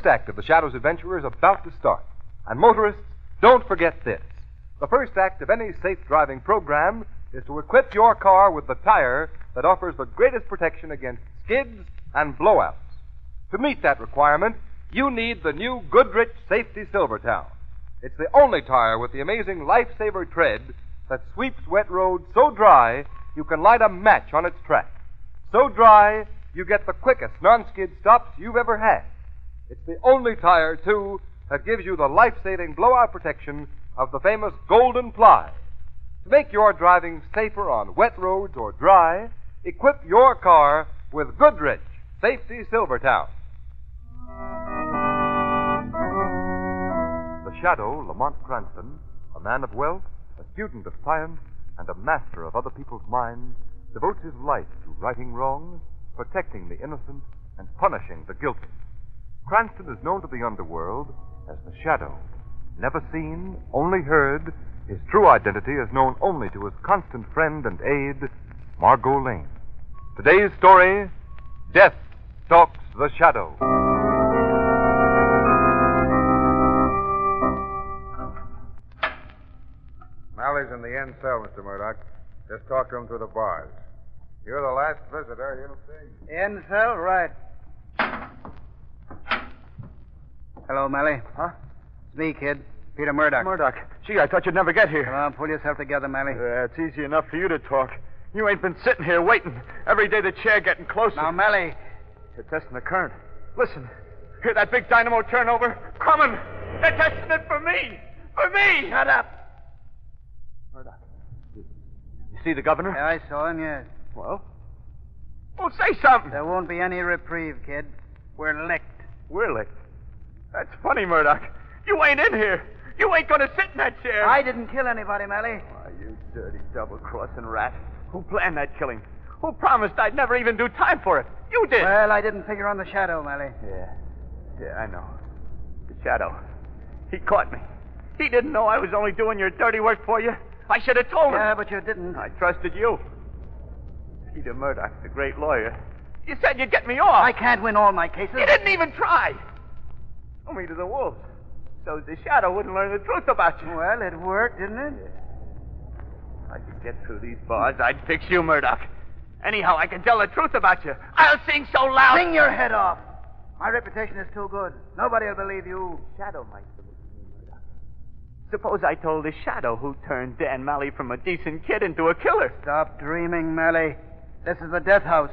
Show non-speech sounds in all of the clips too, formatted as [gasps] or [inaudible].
First act of the Shadow's adventure is about to start. And motorists, don't forget this. The first act of any safe driving program is to equip your car with the tire that offers the greatest protection against skids and blowouts. To meet that requirement, you need the new Goodrich Safety Silvertown. It's the only tire with the amazing lifesaver tread that sweeps wet roads so dry you can light a match on its track. So dry, you get the quickest non skid stops you've ever had. It's the only tire, too, that gives you the life saving blowout protection of the famous Golden Ply. To make your driving safer on wet roads or dry, equip your car with Goodrich Safety Silvertown. The shadow, Lamont Cranston, a man of wealth, a student of science, and a master of other people's minds, devotes his life to righting wrongs, protecting the innocent, and punishing the guilty. Cranston is known to the underworld as the Shadow. Never seen, only heard, his true identity is known only to his constant friend and aide, Margot Lane. Today's story Death Stalks the Shadow. Malley's in the end cell, Mr. Murdoch. Just talk to him through the bars. You're the last visitor he'll see. End cell, right. Hello, Melly. Huh? It's me, kid. Peter Murdoch. Murdoch. Gee, I thought you'd never get Come here. on, pull yourself together, Melly. It's easy enough for you to talk. You ain't been sitting here waiting. Every day the chair getting closer. Now, Melly. They're testing the current. Listen. Hear that big dynamo turnover? Coming. They're testing it for me. For me. Shut up. Murdoch. You see the governor? Yeah, I saw him, yes. Well? Well, say something. There won't be any reprieve, kid. We're licked. We're licked. That's funny, Murdoch. You ain't in here. You ain't going to sit in that chair. I didn't kill anybody, Melly. Why, you dirty double-crossing rat. Who planned that killing? Who promised I'd never even do time for it? You did. Well, I didn't figure on the shadow, Melly. Yeah. Yeah, I know. The shadow. He caught me. He didn't know I was only doing your dirty work for you. I should have told him. Yeah, but you didn't. I trusted you. Peter Murdoch, the great lawyer. You said you'd get me off. I can't win all my cases. You didn't even try. Me to the wolves. So the shadow wouldn't learn the truth about you. Well, it worked, didn't it? If I could get through these bars, I'd fix you, Murdoch. Anyhow, I can tell the truth about you. I'll sing so loud. Sing your head off. My reputation is too good. Nobody will believe you. Shadow might believe me, Murdoch. Suppose I told the shadow who turned Dan Malley from a decent kid into a killer. Stop dreaming, Melly. This is the death house.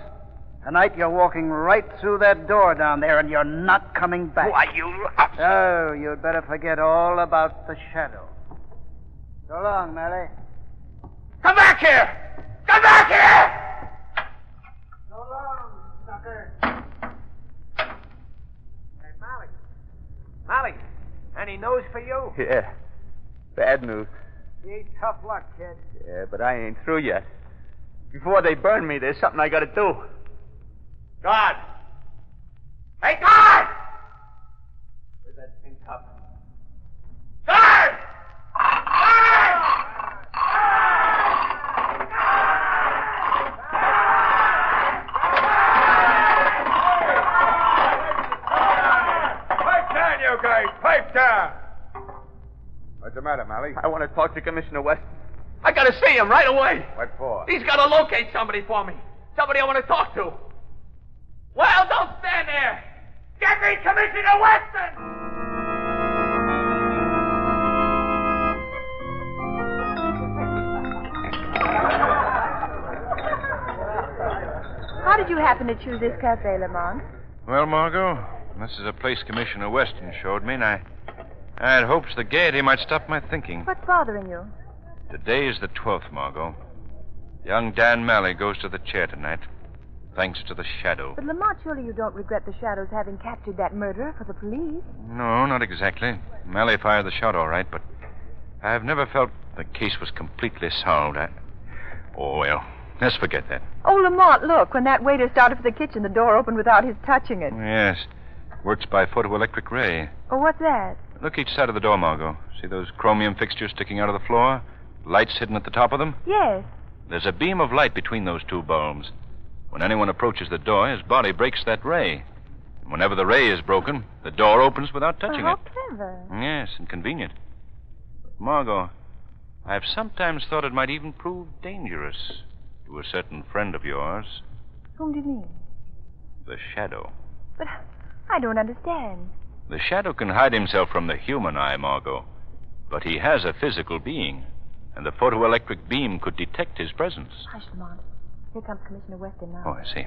Tonight you're walking right through that door down there, and you're not coming back. Why, you. Oh, you'd better forget all about the shadow. So long, Melly. Come back here! Come back here! So long, sucker. Hey, Malley. Malley, any news for you? Yeah. Bad news. Gee, tough luck, kid. Yeah, but I ain't through yet. Before they burn me, there's something I gotta do. Guard! Hey, guard! Where's that tin cup? Guard! Pipe down, you guys! Pipe down! What's the matter, Malley? I want to talk to Commissioner West. I gotta see him right away. What for? He's gotta locate somebody for me. Somebody I want to talk to. Well, don't stand there. Get me Commissioner Weston! How did you happen to choose this cafe, Lamont? Well, Margot, this is a place Commissioner Weston showed me, and I, I had hopes the gaiety might stop my thinking. What's bothering you? Today is the 12th, Margot. Young Dan Malley goes to the chair tonight, thanks to the shadow. But Lamont, surely you don't regret the shadows having captured that murderer for the police. No, not exactly. Malley fired the shot all right, but I've never felt the case was completely solved. I... Oh, well, let's forget that. Oh, Lamont, look. When that waiter started for the kitchen, the door opened without his touching it. Yes, works by photoelectric ray. Oh, what's that? Look each side of the door, Margot. See those chromium fixtures sticking out of the floor? Lights hidden at the top of them? Yes. There's a beam of light between those two bulbs. When anyone approaches the door, his body breaks that ray. And whenever the ray is broken, the door opens without touching it. how clever. Yes, and convenient. But Margot, I've sometimes thought it might even prove dangerous to a certain friend of yours, Whom do you mean? the Shadow. But I don't understand. The Shadow can hide himself from the human eye, Margot, but he has a physical being, and the photoelectric beam could detect his presence. Hush, Lamont. Here comes Commissioner Weston now. Oh, I see.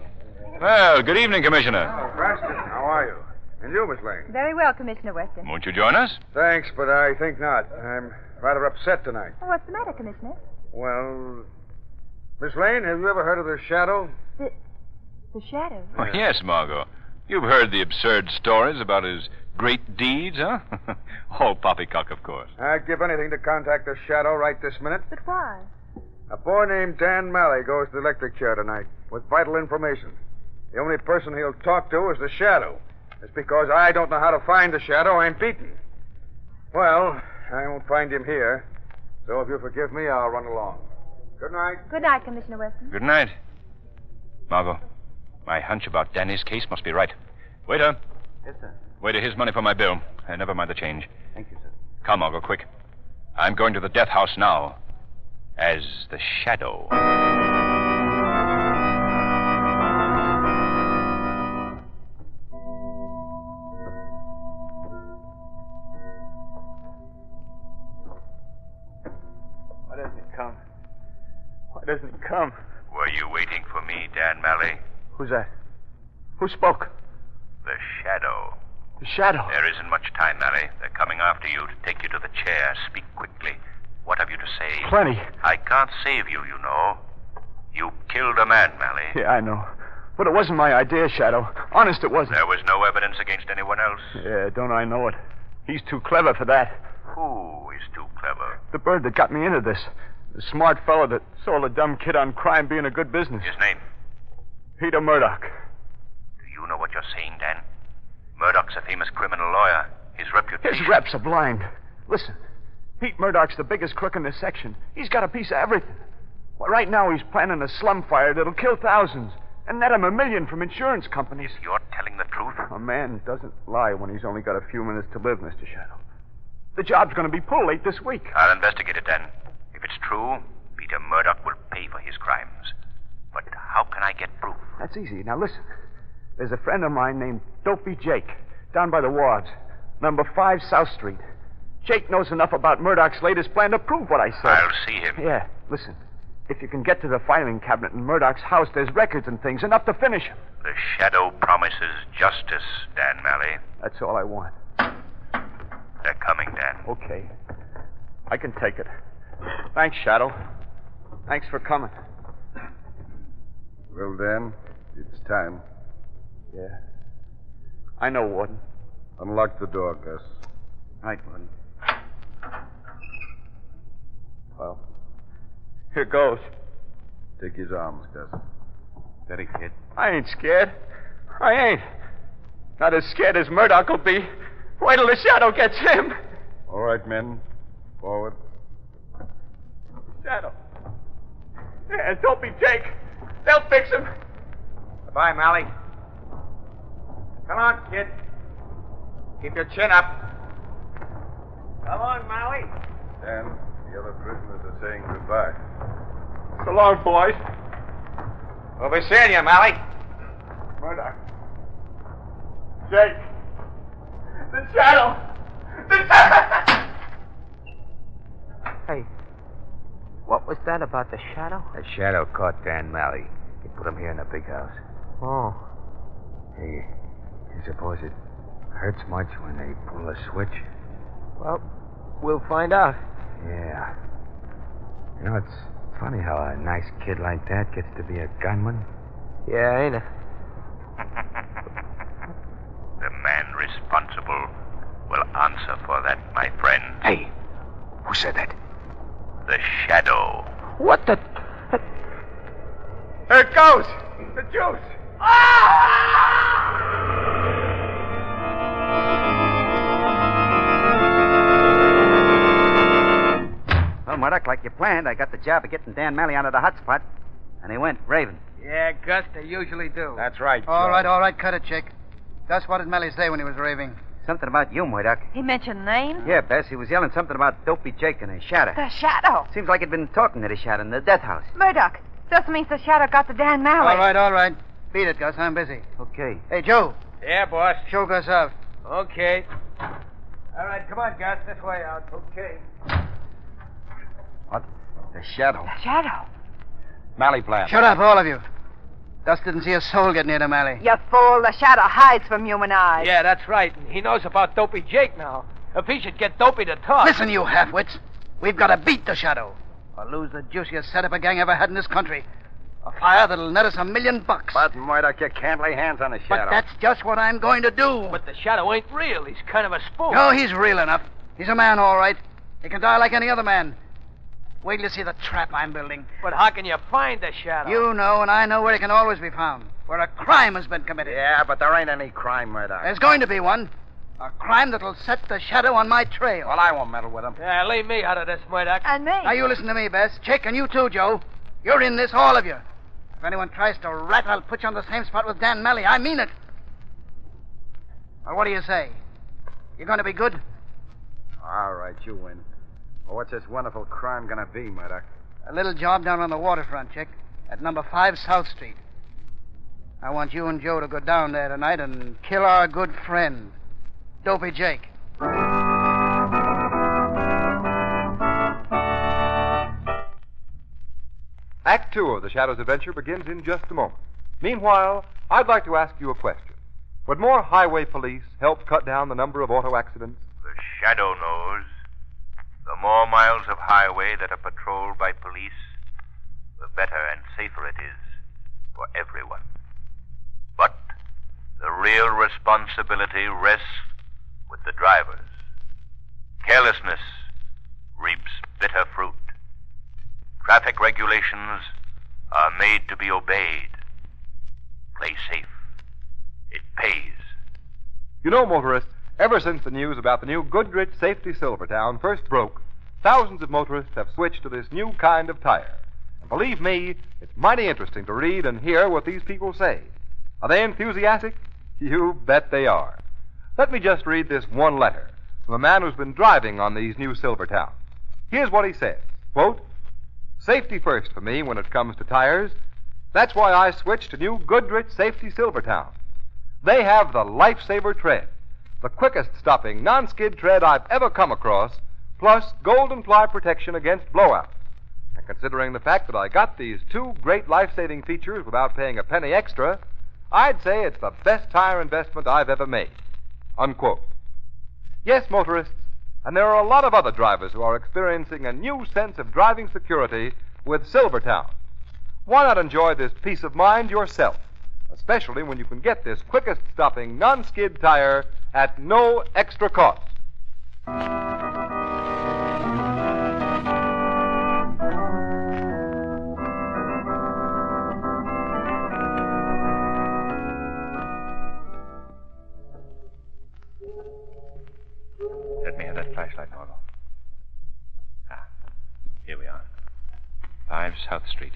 Well, good evening, Commissioner. Oh, Cranston, how are you? And you, Miss Lane? Very well, Commissioner Weston. Won't you join us? Thanks, but I think not. I'm rather upset tonight. Oh, what's the matter, Commissioner? Well, Miss Lane, have you ever heard of the Shadow? The, the shadow. Oh, yes, Margot. You've heard the absurd stories about his great deeds, huh? [laughs] All poppycock, of course. I'd give anything to contact the Shadow right this minute. But why? A boy named Dan Malley goes to the electric chair tonight with vital information. The only person he'll talk to is the Shadow. It's because I don't know how to find the Shadow I'm beaten. Well, I won't find him here. So if you'll forgive me, I'll run along. Good night. Good night, Commissioner Weston. Good night. Margot, my hunch about Danny's case must be right. Waiter. Yes, sir. Waiter, here's money for my bill. Uh, never mind the change. Thank you, sir. Come, Margot, quick. I'm going to the death house now. As the shadow. Why doesn't he come? Why doesn't he come? Were you waiting for me, Dan Malley? Who's that? Who spoke? The Shadow. The shadow. There isn't much time, Malley. They're coming after you to take you to the chair. Speak quickly. What have you to say? Plenty. I can't save you, you know. You killed a man, Malley. Yeah, I know. But it wasn't my idea, Shadow. Honest, it wasn't. There was no evidence against anyone else. Yeah, don't I know it? He's too clever for that. Who is too clever? The bird that got me into this. The smart fellow that sold a dumb kid on crime being a good business. His name? Peter Murdoch. Do you know what you're saying, Dan? Murdoch's a famous criminal lawyer. His reputation. His reps are blind. Listen, Pete Murdoch's the biggest crook in this section. He's got a piece of everything. Why, right now he's planning a slum fire that'll kill thousands and net him a million from insurance companies. You're telling the truth? A man doesn't lie when he's only got a few minutes to live, Mr. Shadow. The job's going to be pulled late this week. I'll investigate it then. If it's true, Peter Murdoch will pay for his crimes. But how can I get proof? That's easy. Now listen. There's a friend of mine named Dopey Jake down by the wards, number 5 South Street. Jake knows enough about Murdoch's latest plan to prove what I said. I'll see him. Yeah, listen. If you can get to the filing cabinet in Murdoch's house, there's records and things, enough to finish him. The shadow promises justice, Dan Malley. That's all I want. They're coming, Dan. Okay. I can take it. Thanks, Shadow. Thanks for coming. Well, Dan, it's time. Yeah. I know, Warden. Unlock the door, Gus. Right, Warden. Well, here goes. Take his arms, Gus. Steady, kid. I ain't scared. I ain't. Not as scared as Murdoch will be. Wait till the shadow gets him. All right, men. Forward. Shadow. And don't be Jake. They'll fix him. Goodbye, Malley. Come on, kid. Keep your chin up. Come on, Malley. Dan, the other prisoners are saying goodbye. So long, boys. We'll be seeing you, Malley. Murdoch. Jake. The shadow. The shadow. Hey, what was that about the shadow? The shadow caught Dan Malley. He put him here in the big house. Oh, Hey, you suppose it hurts much when they pull the switch? well, we'll find out. Yeah. You know, it's funny how a nice kid like that gets to be a gunman. Yeah, ain't it? The man responsible will answer for that, my friend. Hey, who said that? The shadow. What the? There it goes. The juice. Well, Murdoch, like you planned, I got the job of getting Dan Malley out of the hot spot, and he went raving. Yeah, Gus, they usually do. That's right. All Joe. right, all right, cut it, Chick. Gus, what did Melly say when he was raving? Something about you, Murdoch. He mentioned names? Yeah, Bess, he was yelling something about Dopey Jake and his shadow. The shadow. Seems like he'd been talking to the shadow in the death house. Murdoch. This means the shadow got the Dan Malley. All right, all right. Beat it, Gus. I'm busy. Okay. Hey, Joe, Yeah, boss. show Gus out. Okay. All right, come on, Gus. This way out. Okay. What? The shadow. The shadow. Malley plan. Shut up, all of you. Dust didn't see a soul get near to Malley. You fool. The shadow hides from human eyes. Yeah, that's right. And he knows about Dopey Jake now. If he should get Dopey to talk. Listen, you half-wits. We've got to beat the shadow, or lose the juiciest setup a gang ever had in this country. A fire that'll net us a million bucks. But, Murdoch, you can't lay hands on the shadow. But shadow. that's just what I'm going to do. But the shadow ain't real. He's kind of a spook. No, he's real enough. He's a man, all right. He can die like any other man. Wait till you see the trap I'm building. But how can you find the shadow? You know, and I know where he can always be found. Where a crime has been committed. Yeah, but there ain't any crime, Murdoch. There's going to be one. A crime that'll set the shadow on my trail. Well, I won't meddle with him. Yeah, leave me out of this, Murdoch. And me. Now, you listen to me, Bess. Chick, and you too, Joe. You're in this, all of you. If anyone tries to rat, I'll put you on the same spot with Dan Malley. I mean it. Well, what do you say? You're going to be good? All right, you win. Well, what's this wonderful crime gonna be, Murdoch? A little job down on the waterfront, Chick, at number 5 South Street. I want you and Joe to go down there tonight and kill our good friend, Dopey Jake. Act two of The Shadow's Adventure begins in just a moment. Meanwhile, I'd like to ask you a question. Would more highway police help cut down the number of auto accidents? The shadow knows. More miles of highway that are patrolled by police, the better and safer it is for everyone. But the real responsibility rests with the drivers. Carelessness reaps bitter fruit. Traffic regulations are made to be obeyed. Play safe. It pays. You know, motorists, ever since the news about the new Goodrich Safety Silvertown first broke, thousands of motorists have switched to this new kind of tire. And believe me, it's mighty interesting to read and hear what these people say. Are they enthusiastic? You bet they are. Let me just read this one letter from a man who's been driving on these new Silvertowns. Here's what he says. Quote, Safety first for me when it comes to tires. That's why I switched to new Goodrich Safety Silvertown. They have the lifesaver tread, the quickest stopping non skid tread I've ever come across, plus golden ply protection against blowouts. And considering the fact that I got these two great life saving features without paying a penny extra, I'd say it's the best tire investment I've ever made. Unquote. Yes, motorists, and there are a lot of other drivers who are experiencing a new sense of driving security with Silvertown. Why not enjoy this peace of mind yourself? Especially when you can get this quickest stopping non skid tire at no extra cost. South Street.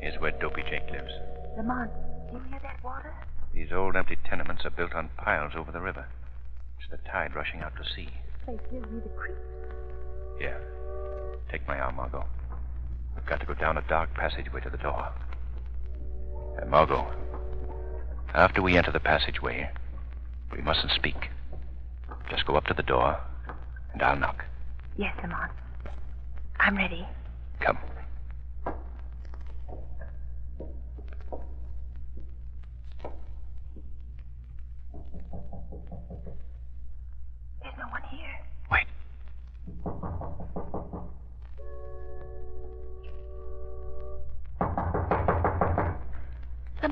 Here's where Dopey Jake lives. Lamont, do you hear that water? These old empty tenements are built on piles over the river. It's the tide rushing out to sea. Place gives me the creeps. Here. Take my arm, Margot. We've got to go down a dark passageway to the door. Uh, Margot, after we enter the passageway, we mustn't speak. Just go up to the door, and I'll knock. Yes, Lamont. I'm ready. Come.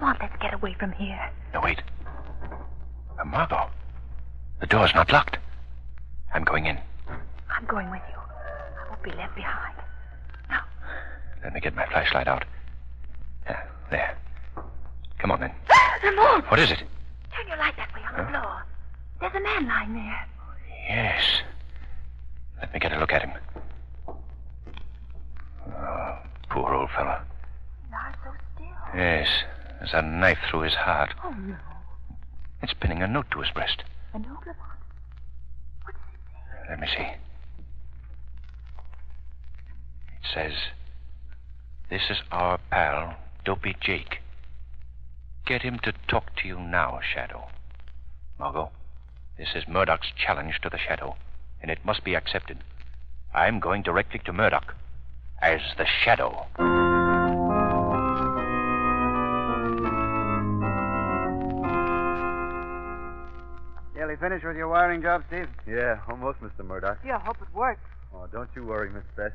Lamont, let's get away from here. No, wait. Uh, Margot, the door's not locked. I'm going in. I'm going with you. I won't be left behind. Now. Let me get my flashlight out. Yeah, there. Come on, then. [gasps] Lamont! What is it? Turn your light that way on the floor. There's a man lying there. Yes. Let me get a look at him. Oh, poor old fellow. Lies so still. Yes, there's a knife through his heart. Oh, no. It's pinning a note to his breast. A note, Lamont? Let me see. It says, This is our pal, Dopey Jake. Get him to talk to you now, Shadow. Margot, this is Murdoch's challenge to the Shadow, and it must be accepted. I'm going directly to Murdoch as the Shadow. Nearly finished with your wiring job, Steve? Yeah, almost, Mr. Murdoch. Yeah, I hope it works. Oh, don't you worry, Miss Bess.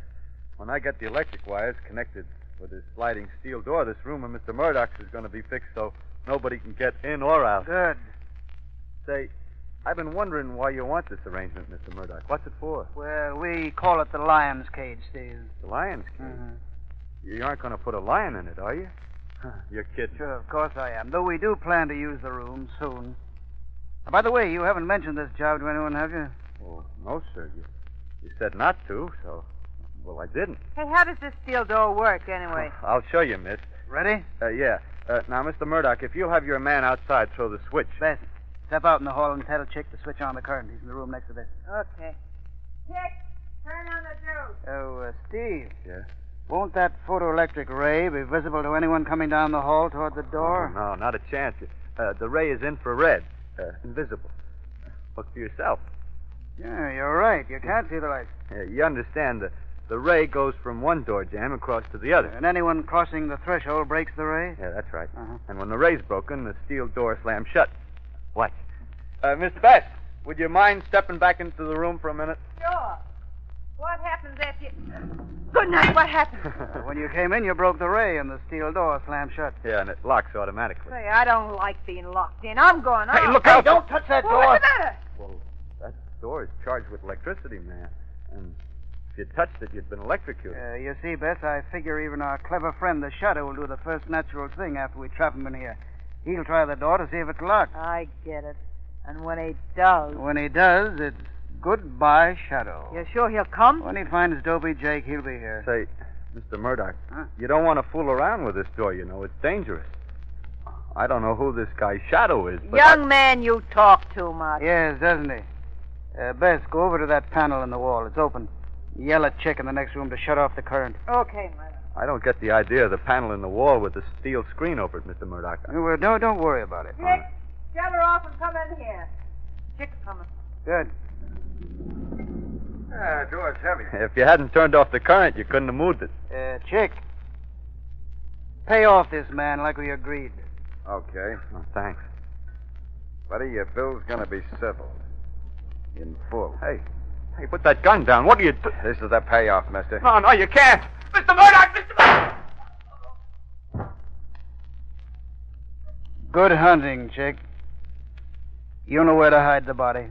When I get the electric wires connected with this sliding steel door, this room of Mr. Murdoch's is going to be fixed so nobody can get in or out. Good. Say, I've been wondering why you want this arrangement, Mr. Murdoch. What's it for? Well, we call it the lion's cage, Steve. The lion's cage. Mhm. You aren't going to put a lion in it, are you? You're kidding. Sure, of course I am. Though we do plan to use the room soon. Uh, by the way, you haven't mentioned this job to anyone, have you? Well, no, sir. You, you said not to, so. Well, I didn't. Hey, how does this steel door work, anyway? [laughs] I'll show you, miss. Ready? Uh, yeah. Uh, now, Mr. Murdoch, if you'll have your man outside throw the switch. Bess, step out in the hall and tell Chick to switch on the current. He's in the room next to this. Okay. Chick, turn on the juice. Oh, uh, Steve. Yeah? Won't that photoelectric ray be visible to anyone coming down the hall toward the door? Oh, no, not a chance. Uh, the ray is infrared, uh, invisible. Look for yourself. Yeah, you're right. You can't see the light. Yeah, you understand, the, the ray goes from one door jamb across to the other. And anyone crossing the threshold breaks the ray? Yeah, that's right. Uh-huh. And when the ray's broken, the steel door slams shut. Watch. Uh, Miss Bess, would you mind stepping back into the room for a minute? Sure. What happens after you... Good night, what happened? [laughs] when you came in, you broke the ray, and the steel door slammed shut. Yeah, and it locks automatically. Say, I don't like being locked in. I'm going Hey, out. look out! Don't touch that Well, door. what's the matter? Well, that door is charged with electricity, man. And if you touched it, you'd been electrocuted. Uh, you see, Bess, I figure even our clever friend, the Shadow, will do the first natural thing after we trap him in here. He'll try the door to see if it's locked. I get it. And when he does... When he does, it's goodbye, Shadow. You're sure he'll come? When he finds Dopey Jake, he'll be here. Say, Mr. Murdoch, Huh? you don't want to fool around with this door, you know. It's dangerous. I don't know who this guy Shadow is, but Young man, you talk too much. Yes, doesn't he? Uh, Bess, go over to that panel in the wall. It's open. Yell at Chick in the next room to shut off the current. Okay, man. I don't get the idea of the panel in the wall with the steel screen over it, Mr. Murdoch. Uh, Well, don't, don't worry about it. Chick, shut her off and come in here. Chick's coming. Good. Yeah, door's heavy. If you hadn't turned off the current, you couldn't have moved it. Uh, Chick, pay off this man like we agreed. Okay. Oh, thanks. Buddy, your bill's gonna be settled. In full. Hey, hey, put that gun down. What are you do- This is the payoff, mister. No, no, you can't. Mr. Murdoch, Mr. Murdoch! Good hunting, Chick. You know where to hide the body.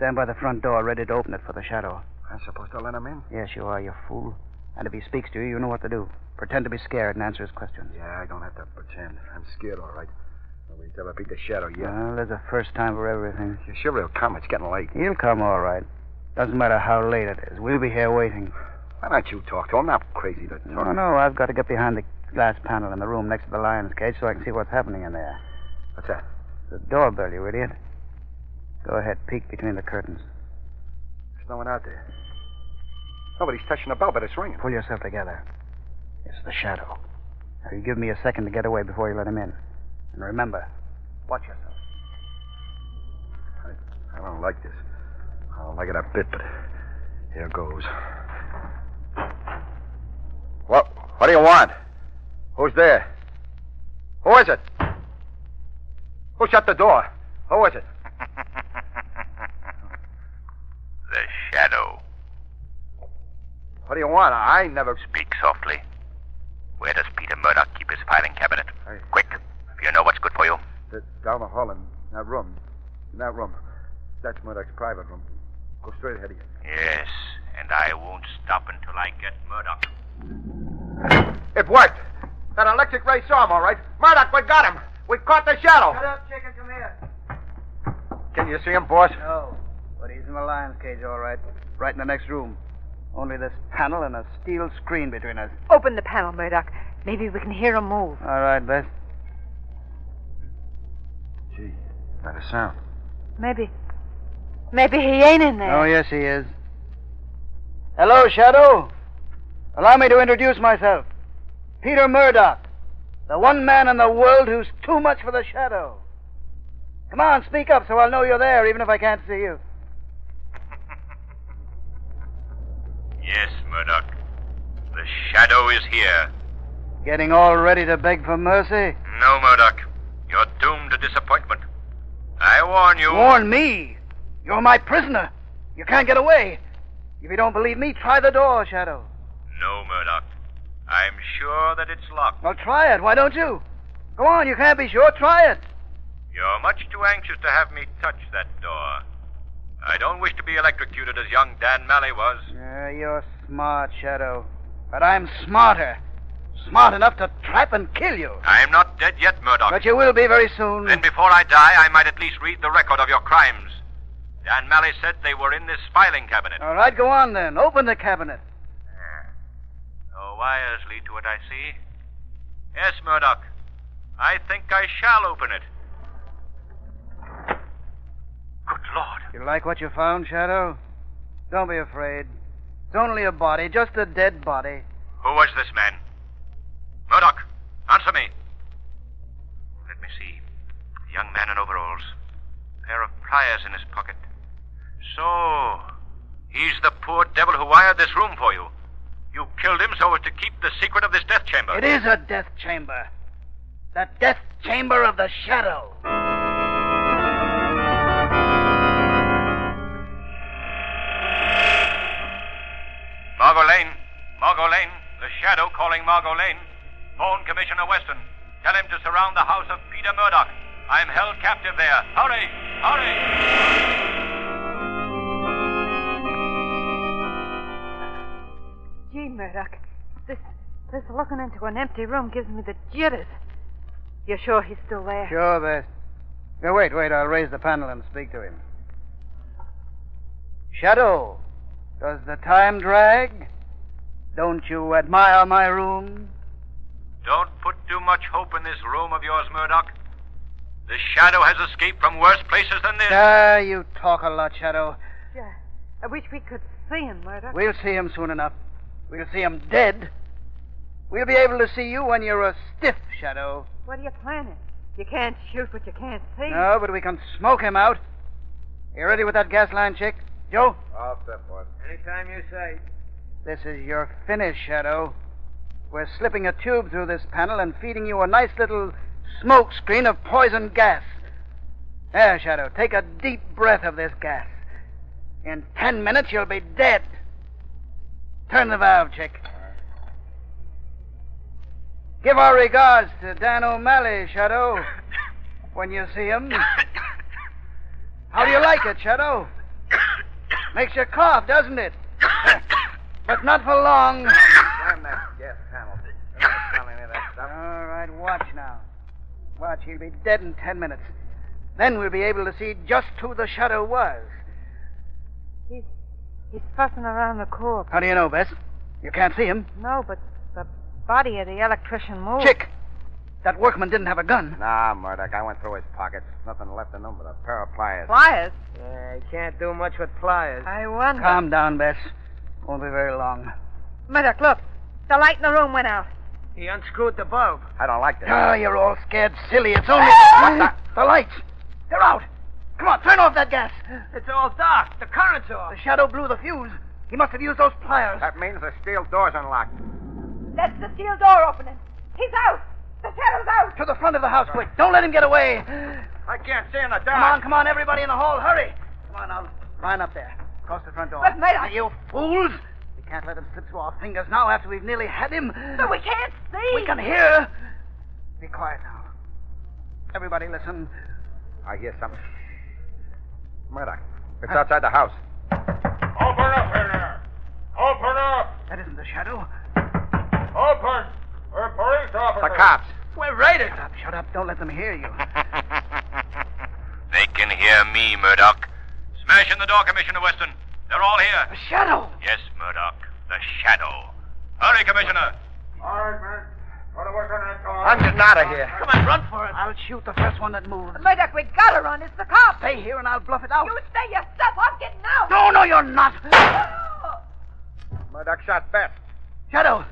Stand by the front door, ready to open it for the shadow. I'm supposed to let him in? Yes, you are, you fool. And if he speaks to you, you know what to do. Pretend to be scared and answer his questions. Yeah, I don't have to pretend. I'm scared, all right. Nobody's ever beat the shadow yet. Well, there's a first time for everything. You sure he'll come? It's getting late. He'll come all right. Doesn't matter how late it is. We'll be here waiting. Why don't you talk to him? I'm not crazy to talk. No, no, I've got to get behind the glass panel in the room next to the lion's cage so I can see what's happening in there. What's that? The doorbell, you idiot. Go ahead, peek between the curtains. There's no one out there. Nobody's touching the bell, but it's ringing. Pull yourself together. It's the shadow. Now, you give me a second to get away before you let him in. And remember, watch yourself. I, I don't like this. I don't like it a bit, but here goes. What? What do you want? Who's there? Who is it? Who shut the door? Who is it? The shadow. What do you want? I never. Speak softly. Where does Peter Murdoch keep his filing cabinet? I- Quick, if you know what's good for you. It's down the hall in that room. In that room. That's Murdoch's private room. Go straight ahead of you. Yes, and I won't stop until I get Murdoch. It worked. That electric ray saw him, all right. Murdoch, we got him. We caught the shadow. Shut up, chicken. Come here. Can you see him, boss? No. But he's in the lion's cage, all right. Right in the next room. Only this panel and a steel screen between us. Open the panel, Murdoch. Maybe we can hear him move. All right, Bess. Gee, not a sound. Maybe. Maybe he ain't in there. Oh, yes, he is. Hello, Shadow. Allow me to introduce myself. Peter Murdoch, the one man in the world who's too much for the Shadow. Come on, speak up so I'll know you're there, even if I can't see you. Yes, Murdoch. The shadow is here. Getting all ready to beg for mercy? No, Murdoch. You're doomed to disappointment. I warn you. Warn me. You're my prisoner. You can't get away. If you don't believe me, try the door, Shadow. No, Murdoch. I'm sure that it's locked. Well, try it. Why don't you? Go on, you can't be sure. Try it. You're much too anxious to have me touch that door. I don't wish to be electrocuted as young Dan Malley was. Yeah, you're smart, Shadow. But I'm smarter. Smart enough to trap and kill you. I'm not dead yet, Murdoch. But you will be very soon. Then before I die, I might at least read the record of your crimes. Dan Malley said they were in this filing cabinet. All right, go on then. Open the cabinet. No wires lead to it, I see. Yes, Murdoch. I think I shall open it. Good Lord. You like what you found, Shadow? Don't be afraid. It's only a body, just a dead body. Who was this man? Murdoch, answer me. Let me see. A young man in overalls. A pair of pliers in his pocket. So, he's the poor devil who wired this room for you. You killed him so as to keep the secret of this death chamber. It is a death chamber. The death chamber of the Shadow. Margot Lane. Margot Lane. The Shadow calling Margot Lane. Phone Commissioner Weston. Tell him to surround the house of Peter Murdoch. I'm held captive there. Hurry! Hurry! Gee, Murdoch. This this looking into an empty room gives me the jitters. You're sure he's still there? Sure, Bess. Now, wait, wait. I'll raise the panel and speak to him. Shadow, does the time drag? Don't you admire my room? Don't put too much hope in this room of yours, Murdoch. The Shadow has escaped from worse places than this. Ah, you talk a lot, Shadow. Yeah. I wish we could see him, Murdoch. We'll see him soon enough. We'll see him dead. We'll be able to see you when you're a stiff, Shadow. What are you planning? You can't shoot what you can't see. No, but we can smoke him out. You ready with that gas line, chick? Joe? All set, boss. Anytime you say. This is your finish, Shadow. We're slipping a tube through this panel and feeding you a nice little smoke screen of poison gas. There, Shadow, take a deep breath of this gas. In ten minutes, you'll be dead. Turn the valve, chick. Give our regards to Dan O'Malley, Shadow, [coughs] when you see him. How do you like it, Shadow? Makes you cough, doesn't it? [coughs] but not for long. Damn that gas panel. They're not telling me that stuff. All right, watch now. Watch, he'll be dead in ten minutes. Then we'll be able to see just who the shadow was. He's he's fussing around the corpse. How do you know, Bess? You can't see him. No, but the body of the electrician moved. Chick, that workman didn't have a gun. Nah, Murdoch. I went through his pockets. Nothing left in them but a pair of pliers. Pliers? Yeah, he can't do much with pliers. I wonder. Calm down, Bess. Won't be very long. Murdoch, look. The light in the room went out. He unscrewed the bulb. I don't like this. Oh, you're all scared silly. It's only. [laughs] what the? The lights. They're out. Come on, turn off that gas. It's all dark. The current's off. The shadow blew the fuse. He must have used those pliers. That means the steel door's unlocked. That's the steel door opening. He's out. The shadow's out. To the front of the house, quick. Don't let him get away. I can't see in the dark. Come on, come on, everybody in the hall. Hurry. Come on now. Line up there. Across the front door. But, Murdoch- Now, you fools. We can't let him slip through our fingers now after we've nearly had him. But we can't see. We can hear. Be quiet now. Everybody listen. I hear something. Murdoch. It's outside the house. Open up in there! Open up! That isn't the shadow. Open! We're police officers! The cops. We're raiders. Shut up, shut up. Don't let them hear you. [laughs] They can hear me, Murdoch. Smash in the door, Commissioner Weston. They're all here. The shadow. Yes, Murdoch. The shadow. Hurry, Commissioner. All right, man. What are we going to I'm getting out of here. Come on, run for it. I'll shoot the first one that moves. Murdoch, we gotta run. It's the cops. Stay here and I'll bluff it out. You stay yourself. I'm getting out. No, no, you're not. [laughs] Murdoch shot Bess. Shadow,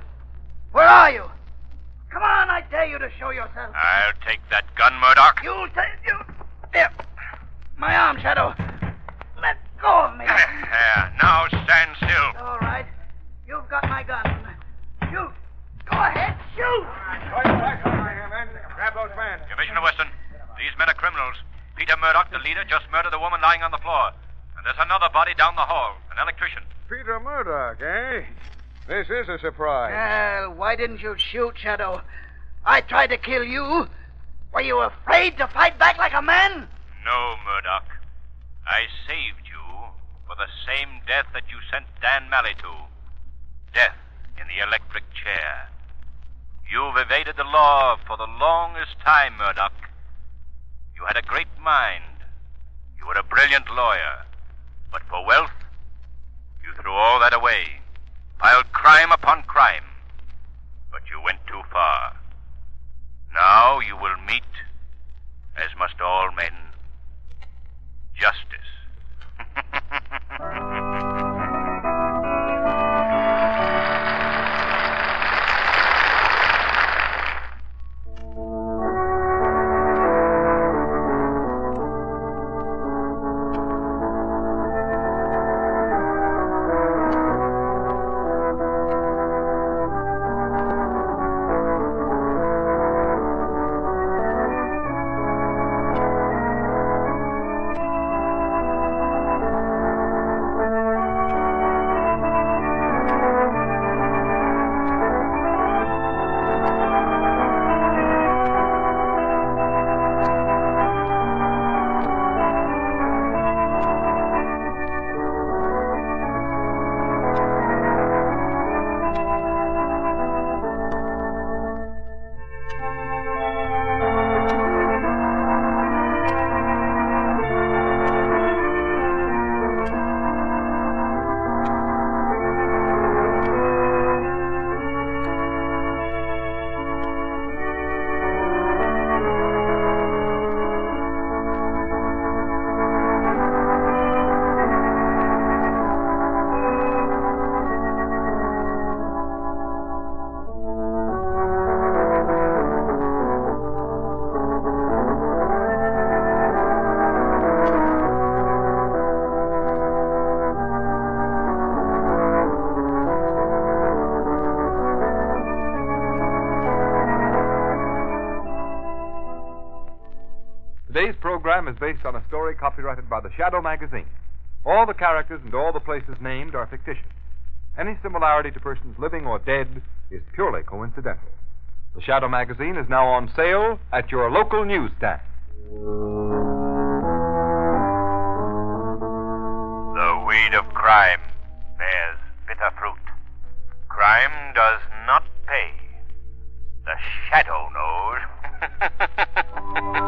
where are you? Come I dare you to show yourself. I'll take that gun, Murdoch. You take you. There. My arm, Shadow. Let go of me. There. Now stand still. All right. You've got my gun. Shoot. Go ahead, shoot. Fight back up here, man. Grab those men. Commissioner Weston, these men are criminals. Peter Murdoch, the leader, just murdered a woman lying on the floor. And there's another body down the hall, an electrician. Peter Murdoch, eh? This is a surprise. Well, why didn't you shoot, Shadow? I tried to kill you. Were you afraid to fight back like a man? No, Murdoch. I saved you for the same death that you sent Dan Malley to. Death in the electric chair. You've evaded the law for the longest time, Murdoch. You had a great mind. You were a brilliant lawyer. But for wealth, you threw all that away, piled crime upon crime. But you went too far. Now you will meet, as must all men, justice. Program is based on a story copyrighted by the Shadow magazine. All the characters and all the places named are fictitious. Any similarity to persons living or dead is purely coincidental. The Shadow magazine is now on sale at your local newsstand. The weed of crime bears bitter fruit. Crime does not pay. The shadow knows. [laughs]